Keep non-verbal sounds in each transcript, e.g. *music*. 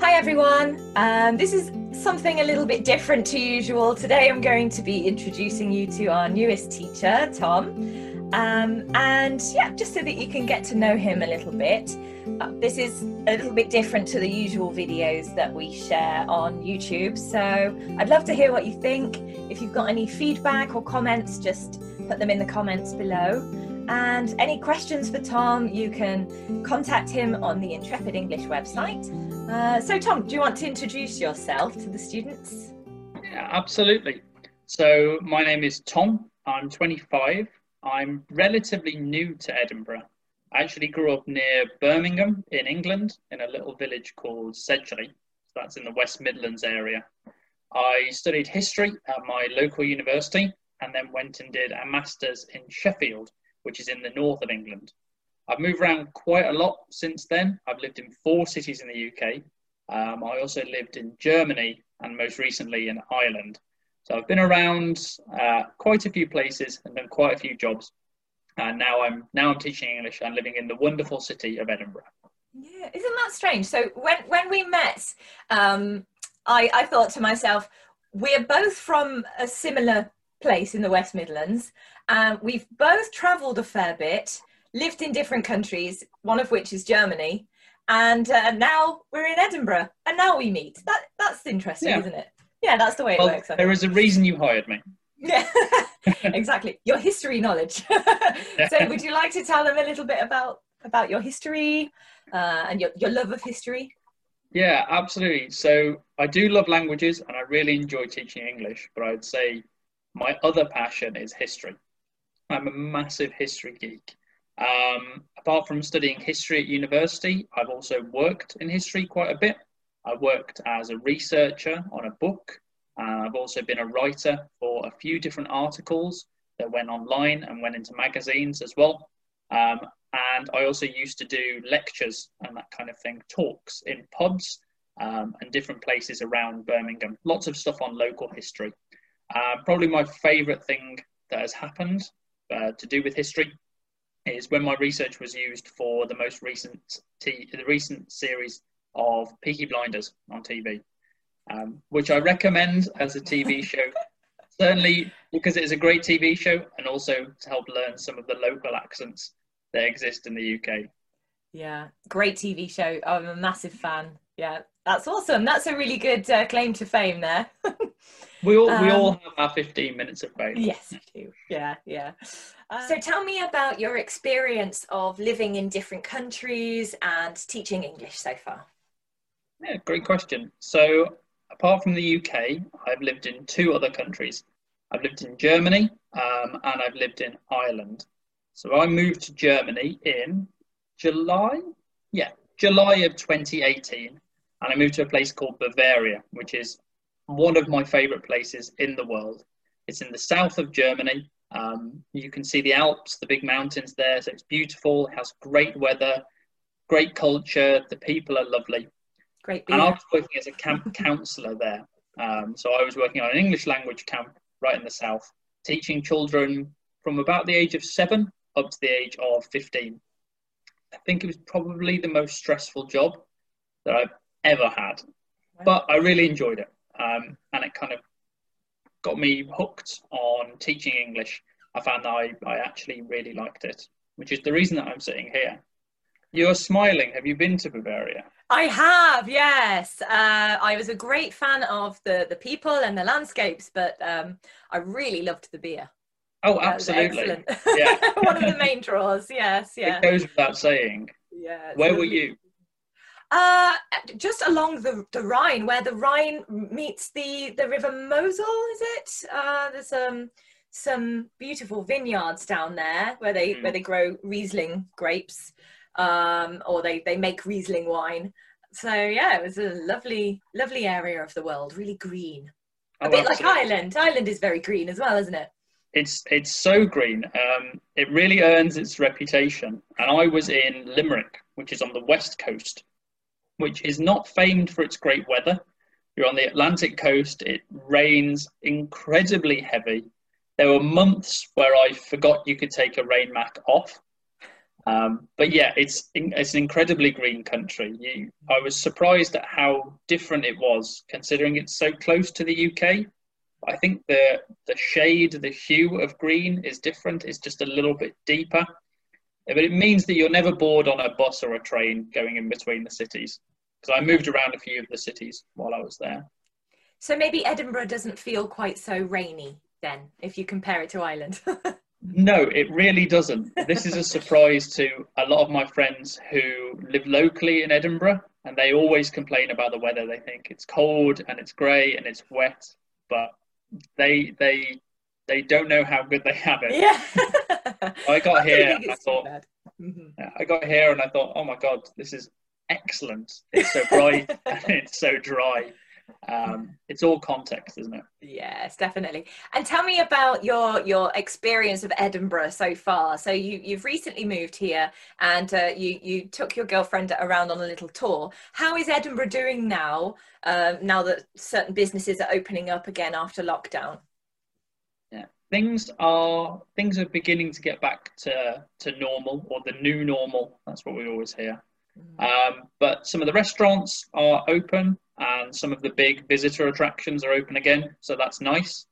Hi everyone. Um, this is something a little bit different to usual. Today I'm going to be introducing you to our newest teacher, Tom. Um, and yeah, just so that you can get to know him a little bit. Uh, this is a little bit different to the usual videos that we share on YouTube. So I'd love to hear what you think. If you've got any feedback or comments, just put them in the comments below. And any questions for Tom, you can contact him on the Intrepid English website. Uh, so, Tom, do you want to introduce yourself to the students? Yeah, absolutely. So, my name is Tom. I'm 25. I'm relatively new to Edinburgh. I actually grew up near Birmingham in England in a little village called Sedgley. That's in the West Midlands area. I studied history at my local university and then went and did a master's in Sheffield, which is in the north of England. I've moved around quite a lot since then. I've lived in four cities in the UK. Um, I also lived in Germany and most recently in Ireland. So I've been around uh, quite a few places and done quite a few jobs. And now I'm now I'm teaching English and living in the wonderful city of Edinburgh. Yeah, isn't that strange? So when when we met, um, I I thought to myself, we're both from a similar place in the West Midlands, and we've both travelled a fair bit lived in different countries, one of which is Germany, and uh, now we're in Edinburgh, and now we meet. That that's interesting, yeah. isn't it? Yeah, that's the way well, it works. There is a reason you hired me. Yeah, *laughs* exactly. Your history knowledge. *laughs* so, would you like to tell them a little bit about about your history uh, and your your love of history? Yeah, absolutely. So, I do love languages, and I really enjoy teaching English. But I'd say my other passion is history. I'm a massive history geek. Um, apart from studying history at university, I've also worked in history quite a bit. I worked as a researcher on a book. Uh, I've also been a writer for a few different articles that went online and went into magazines as well. Um, and I also used to do lectures and that kind of thing, talks in pubs um, and different places around Birmingham. Lots of stuff on local history. Uh, probably my favourite thing that has happened uh, to do with history is when my research was used for the most recent t- the recent series of Peaky Blinders on TV, um, which I recommend as a TV *laughs* show. Certainly because it is a great TV show, and also to help learn some of the local accents that exist in the UK. Yeah, great TV show. I'm a massive fan. Yeah, that's awesome. That's a really good uh, claim to fame there. *laughs* we all um, we all have our 15 minutes of fame. Yes, we do. Yeah, yeah. Um, so tell me about your experience of living in different countries and teaching English so far. Yeah, great question. So apart from the UK, I've lived in two other countries. I've lived in Germany um, and I've lived in Ireland. So I moved to Germany in July, yeah, July of 2018, and I moved to a place called Bavaria, which is one of my favourite places in the world. It's in the south of Germany. Um, you can see the Alps, the big mountains there, so it's beautiful. It has great weather, great culture. The people are lovely. Great. Beer. And I was working as a camp *laughs* counsellor there. Um, so I was working on an English language camp right in the south, teaching children from about the age of seven up to the age of 15. I think it was probably the most stressful job that I've ever had, but I really enjoyed it. Um, and it kind of got me hooked on teaching English. I found that I, I actually really liked it, which is the reason that I'm sitting here. You're smiling. Have you been to Bavaria? I have, yes. Uh, I was a great fan of the, the people and the landscapes, but um, I really loved the beer. Oh, absolutely. Yeah. *laughs* One of the main draws, yes, yeah. It goes without saying. Yeah. Where were you? Uh, just along the, the Rhine, where the Rhine meets the, the River Mosel, is it? Uh, there's um, some beautiful vineyards down there where they mm. where they grow Riesling grapes, um, or they, they make Riesling wine. So yeah, it was a lovely lovely area of the world, really green. A oh, bit absolutely. like Ireland. Ireland is very green as well, isn't it? It's it's so green. Um, it really earns its reputation. And I was in Limerick, which is on the west coast, which is not famed for its great weather. You're on the Atlantic coast, it rains incredibly heavy. There were months where I forgot you could take a rain mac off. Um, but yeah, it's it's an incredibly green country. You, I was surprised at how different it was, considering it's so close to the UK. I think the the shade, the hue of green is different. It's just a little bit deeper, but it means that you're never bored on a bus or a train going in between the cities. Because I moved around a few of the cities while I was there. So maybe Edinburgh doesn't feel quite so rainy then, if you compare it to Ireland. *laughs* no, it really doesn't. This is a surprise to a lot of my friends who live locally in Edinburgh, and they always complain about the weather. They think it's cold and it's grey and it's wet, but they they they don't know how good they have it. Yeah. I got *laughs* I here and I thought mm-hmm. I got here and I thought, oh my god, this is excellent. It's so bright *laughs* and it's so dry. Um, it's all context isn't it? Yes definitely. And tell me about your your experience of edinburgh so far. So you you've recently moved here and uh, you you took your girlfriend around on a little tour. How is edinburgh doing now um, now that certain businesses are opening up again after lockdown? Yeah. Things are things are beginning to get back to to normal or the new normal. That's what we always hear. Um, but some of the restaurants are open and some of the big visitor attractions are open again, so that's nice.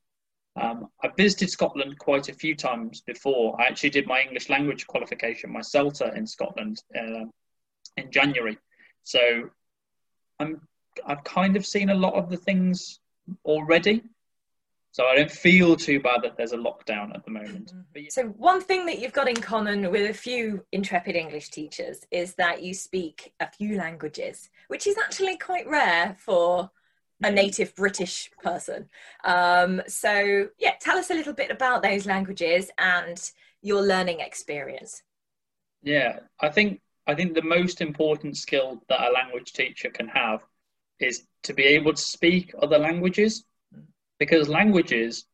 Um, I've visited Scotland quite a few times before. I actually did my English language qualification, my CELTA, in Scotland uh, in January. So I'm, I've kind of seen a lot of the things already. So I don't feel too bad that there's a lockdown at the moment. Mm-hmm. Yeah. So one thing that you've got in common with a few intrepid English teachers is that you speak a few languages, which is actually quite rare for a mm-hmm. native British person. Um, so yeah, tell us a little bit about those languages and your learning experience. Yeah, I think I think the most important skill that a language teacher can have is to be able to speak other languages because languages,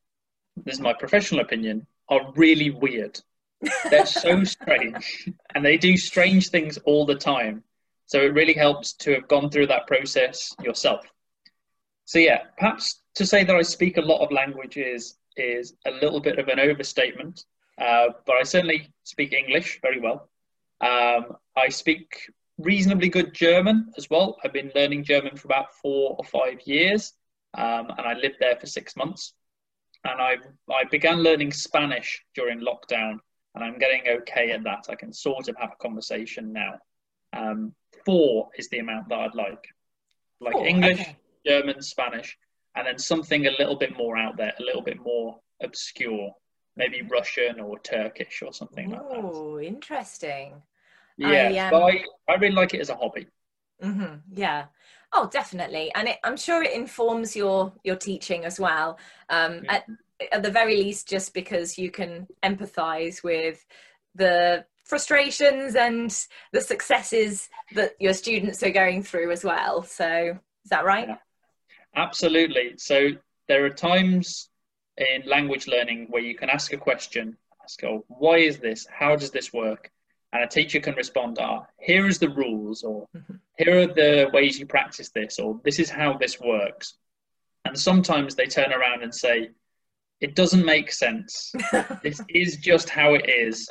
this is my professional opinion, are really weird. They're so *laughs* strange and they do strange things all the time. So it really helps to have gone through that process yourself. So, yeah, perhaps to say that I speak a lot of languages is a little bit of an overstatement, uh, but I certainly speak English very well. Um, I speak reasonably good German as well. I've been learning German for about four or five years um, and I lived there for six months. And I I began learning Spanish during lockdown, and I'm getting okay at that. I can sort of have a conversation now. Um, four is the amount that I'd like, like English, okay. German, Spanish, and then something a little bit more out there, a little bit more obscure, maybe Russian or Turkish or something Ooh, like that. Oh, interesting. Yeah, I, um... but I, I really like it as a hobby. Mm-hmm. Yeah. Oh, definitely, and it, I'm sure it informs your your teaching as well. Um, yeah. at, at the very least, just because you can empathise with the frustrations and the successes that your students are going through as well. So, is that right? Yeah. Absolutely. So, there are times in language learning where you can ask a question, ask, "Oh, why is this? How does this work?" And a teacher can respond, "Ah, here is the rules," or mm-hmm here are the ways you practice this, or this is how this works. And sometimes they turn around and say, it doesn't make sense. *laughs* this is just how it is.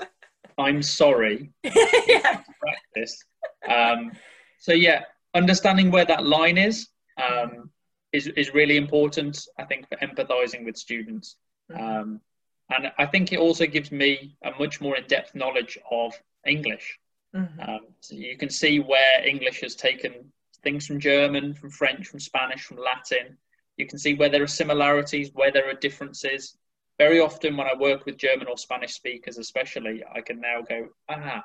I'm sorry. *laughs* yeah. Practice. Um, so yeah, understanding where that line is um, is is really important. I think for empathizing with students, mm-hmm. um, and I think it also gives me a much more in-depth knowledge of English. Mm-hmm. Um, so you can see where English has taken things from German, from French, from Spanish, from Latin. You can see where there are similarities, where there are differences. Very often, when I work with German or Spanish speakers, especially, I can now go, ah,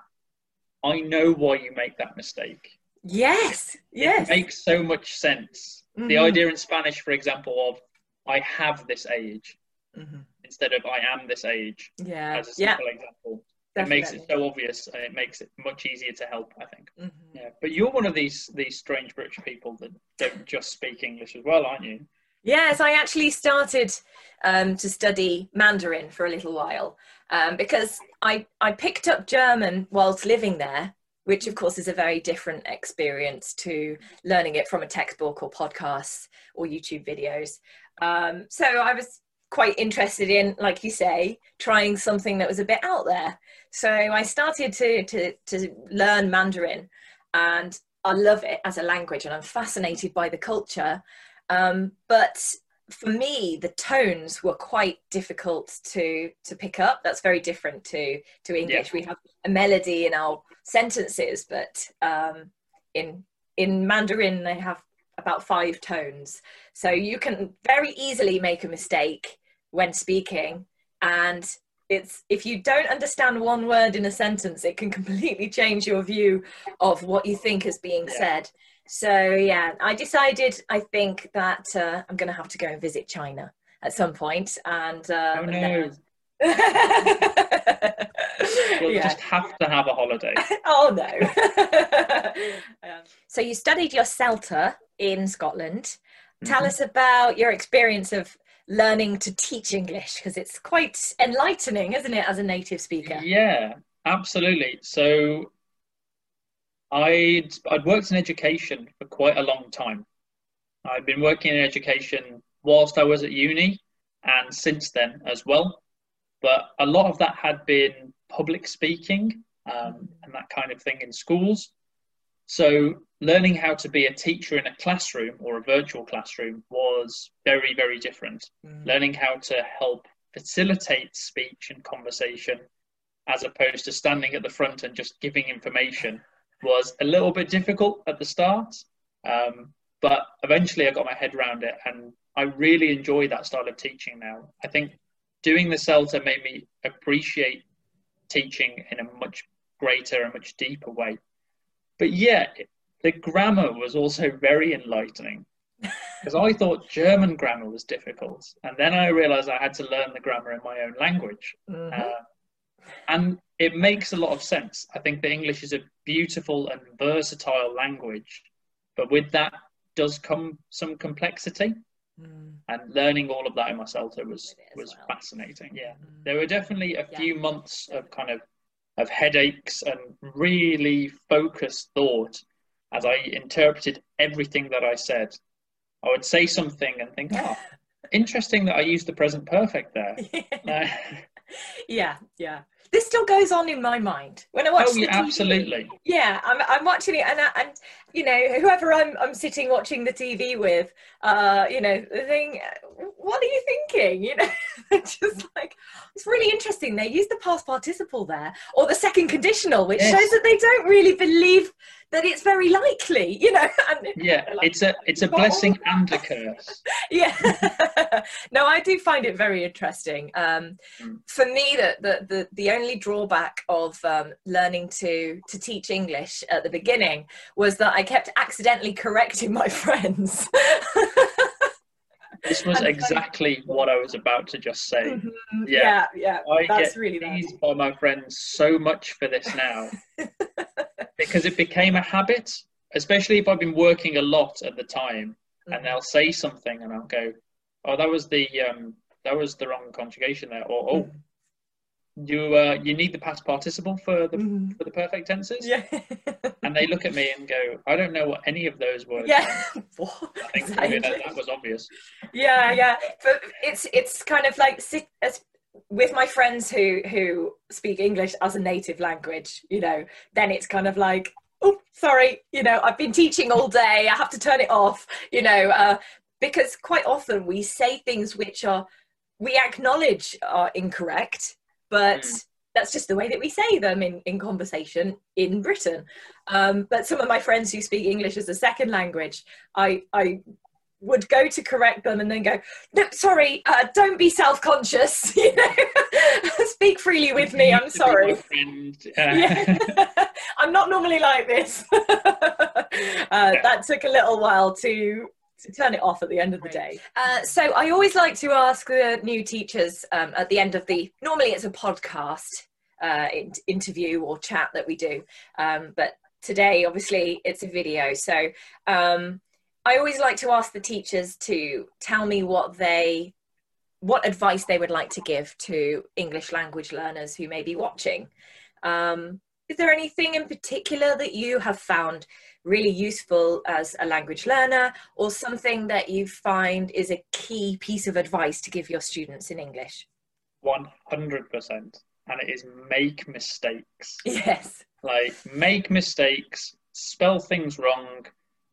I know why you make that mistake. Yes, yes. It makes so much sense. Mm-hmm. The idea in Spanish, for example, of I have this age mm-hmm. Instead of I am this age. Yeah. As a simple yeah. example. Definitely. It makes it so obvious, and it makes it much easier to help. I think. Mm-hmm. Yeah, but you're one of these these strange British people that don't just speak English as well, aren't you? Yes, I actually started um, to study Mandarin for a little while um, because I I picked up German whilst living there, which of course is a very different experience to learning it from a textbook or podcasts or YouTube videos. Um, so I was quite interested in, like you say, trying something that was a bit out there. So I started to to to learn Mandarin, and I love it as a language, and I'm fascinated by the culture. Um, but for me, the tones were quite difficult to to pick up. That's very different to to English. Yeah. We have a melody in our sentences, but um, in in Mandarin they have about five tones. So you can very easily make a mistake when speaking, and it's if you don't understand one word in a sentence, it can *laughs* completely change your view of what you think is being yeah. said. So yeah, I decided. I think that uh, I'm going to have to go and visit China at some point, and uh, oh no. *laughs* *laughs* You'll yeah. just have to have a holiday. *laughs* oh no. *laughs* um, so you studied your CELTA in Scotland. Tell mm-hmm. us about your experience of learning to teach English because it's quite enlightening, isn't it, as a native speaker? Yeah, absolutely. So I'd I'd worked in education for quite a long time. I'd been working in education whilst I was at uni and since then as well. But a lot of that had been public speaking um, and that kind of thing in schools. So learning how to be a teacher in a classroom or a virtual classroom was very, very different. Mm. Learning how to help facilitate speech and conversation as opposed to standing at the front and just giving information was a little bit difficult at the start, um, but eventually I got my head around it, and I really enjoy that style of teaching now. I think doing the CELTA made me appreciate teaching in a much greater and much deeper way. But yeah, the grammar was also very enlightening *laughs* because I thought German grammar was difficult, and then I realised I had to learn the grammar in my own language. Mm-hmm. Uh, and it makes a lot of sense. I think that English is a beautiful and versatile language, but with that does come some complexity. Mm. And learning all of that in my CELTA was was well. fascinating. Yeah, mm. there were definitely a yeah. few months of kind of of headaches and really focused thought as I interpreted everything that I said. I would say something and think, oh, *laughs* interesting that I used the present perfect there. *laughs* Uh, yeah, yeah. This still goes on in my mind when I watch. Oh, yeah, absolutely. Yeah, I'm, I'm watching it, and I, and you know, whoever I'm I'm sitting watching the TV with, uh, you know, the thing, what are you thinking? You know, *laughs* just like it's really interesting. They use the past participle there, or the second conditional, which yes. shows that they don't really believe that it's very likely, you know. *laughs* And, yeah, it's a it's a blessing and a curse. *laughs* yeah, *laughs* no, I do find it very interesting. Um, mm. For me, the, the the the only drawback of um, learning to to teach English at the beginning was that I kept accidentally correcting my friends. this was exactly what I was about to just say. Mm-hmm. Yeah, yeah, yeah, I That's get really teased nice. by my friends so much for this now because it became a habit, especially if I've been working a lot at the time, mm-hmm. and they'll say something, and I'll go, "Oh, that was the um, that was the wrong conjugation there," or "Oh." Mm-hmm. You uh, you need the past participle for the mm-hmm. for the perfect tenses. Yeah. *laughs* and they look at me and go, "I don't know what any of those words." Yeah. *laughs* I think exactly. that, that *laughs* was obvious. Yeah, yeah. But it's it's kind of like with my friends who who speak English as a native language, you know, then it's kind of like, oh, sorry, you know, I've been teaching all day, I have to turn it off, you know, uh, because quite often we say things which are we acknowledge are incorrect, but mm. that's just the way that we say them in, in conversation in Britain. Um, but some of my friends who speak English as a second language, I, I would go to correct them and then go, no, sorry, uh, don't be self-conscious. *laughs* You know, *laughs* speak freely with me. I'm sorry. *laughs* yeah. I'm not normally like this. uh, that took a little while to to turn it off at the end of the day. Uh, so I always like to ask the new teachers um, at the end of the. Normally, it's a podcast uh, interview or chat that we do, um, but today, obviously, it's a video. So um, I always like to ask the teachers to tell me what they what advice they would like to give to English language learners who may be watching. Um, is there anything in particular that you have found really useful as a language learner or something that you find is a key piece of advice to give your students in English? 100%. And it is make mistakes. *laughs* Yes. Like, make mistakes, spell things wrong,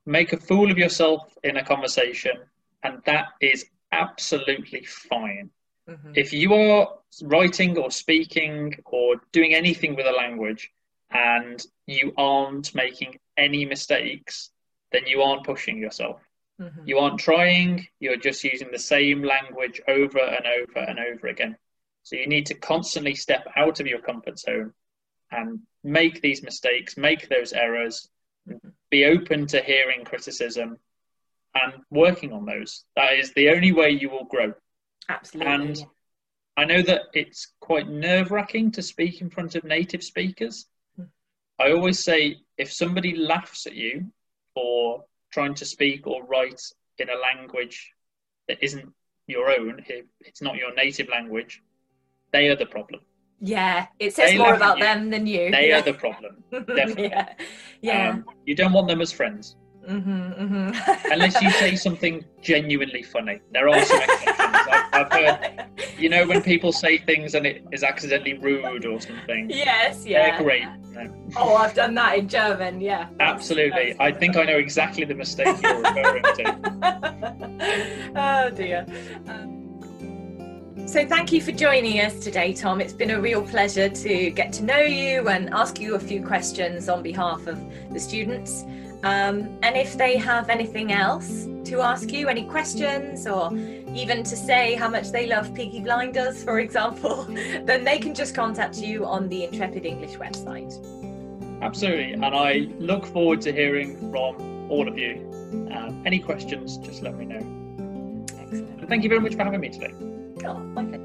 make a fool of yourself in a conversation, and that is absolutely fine. Mm-hmm. If you are writing or speaking or doing anything with a language and you aren't making any mistakes, then you aren't pushing yourself. Mm-hmm. You aren't trying, you're just using the same language over and over and over again. So you need to constantly step out of your comfort zone and make these mistakes, make those errors. Be open to hearing criticism and working on those. That is the only way you will grow. Absolutely. And I know that it's quite nerve wracking to speak in front of native speakers. Hmm. I always say if somebody laughs at you for trying to speak or write in a language that isn't your own, if it's not your native language, they are the problem. Yeah, it says they more about them than you. They are the *laughs* problem. Definitely. yeah. yeah. Um, you don't want them as friends. Mm-hmm, mm-hmm. Unless you say *laughs* something genuinely funny. There are some exceptions. I've, I've, heard, you know, when people say things and it is accidentally rude or something. Yes, yeah. They're great. Oh, I've done that in German, yeah. Absolutely. That's, I think I know exactly the mistake you're referring to. *laughs* oh, dear. Um, so, thank you for joining us today, Tom. It's been a real pleasure to get to know you and ask you a few questions on behalf of the students. Um, and if they have anything else to ask you, any questions, or even to say how much they love Peaky Blinders, for example, *laughs* then they can just contact you on the Intrepid English website. Absolutely. And I look forward to hearing from all of you. Um, any questions, just let me know. Excellent. thank you very much for having me today. Oh, my pleasure.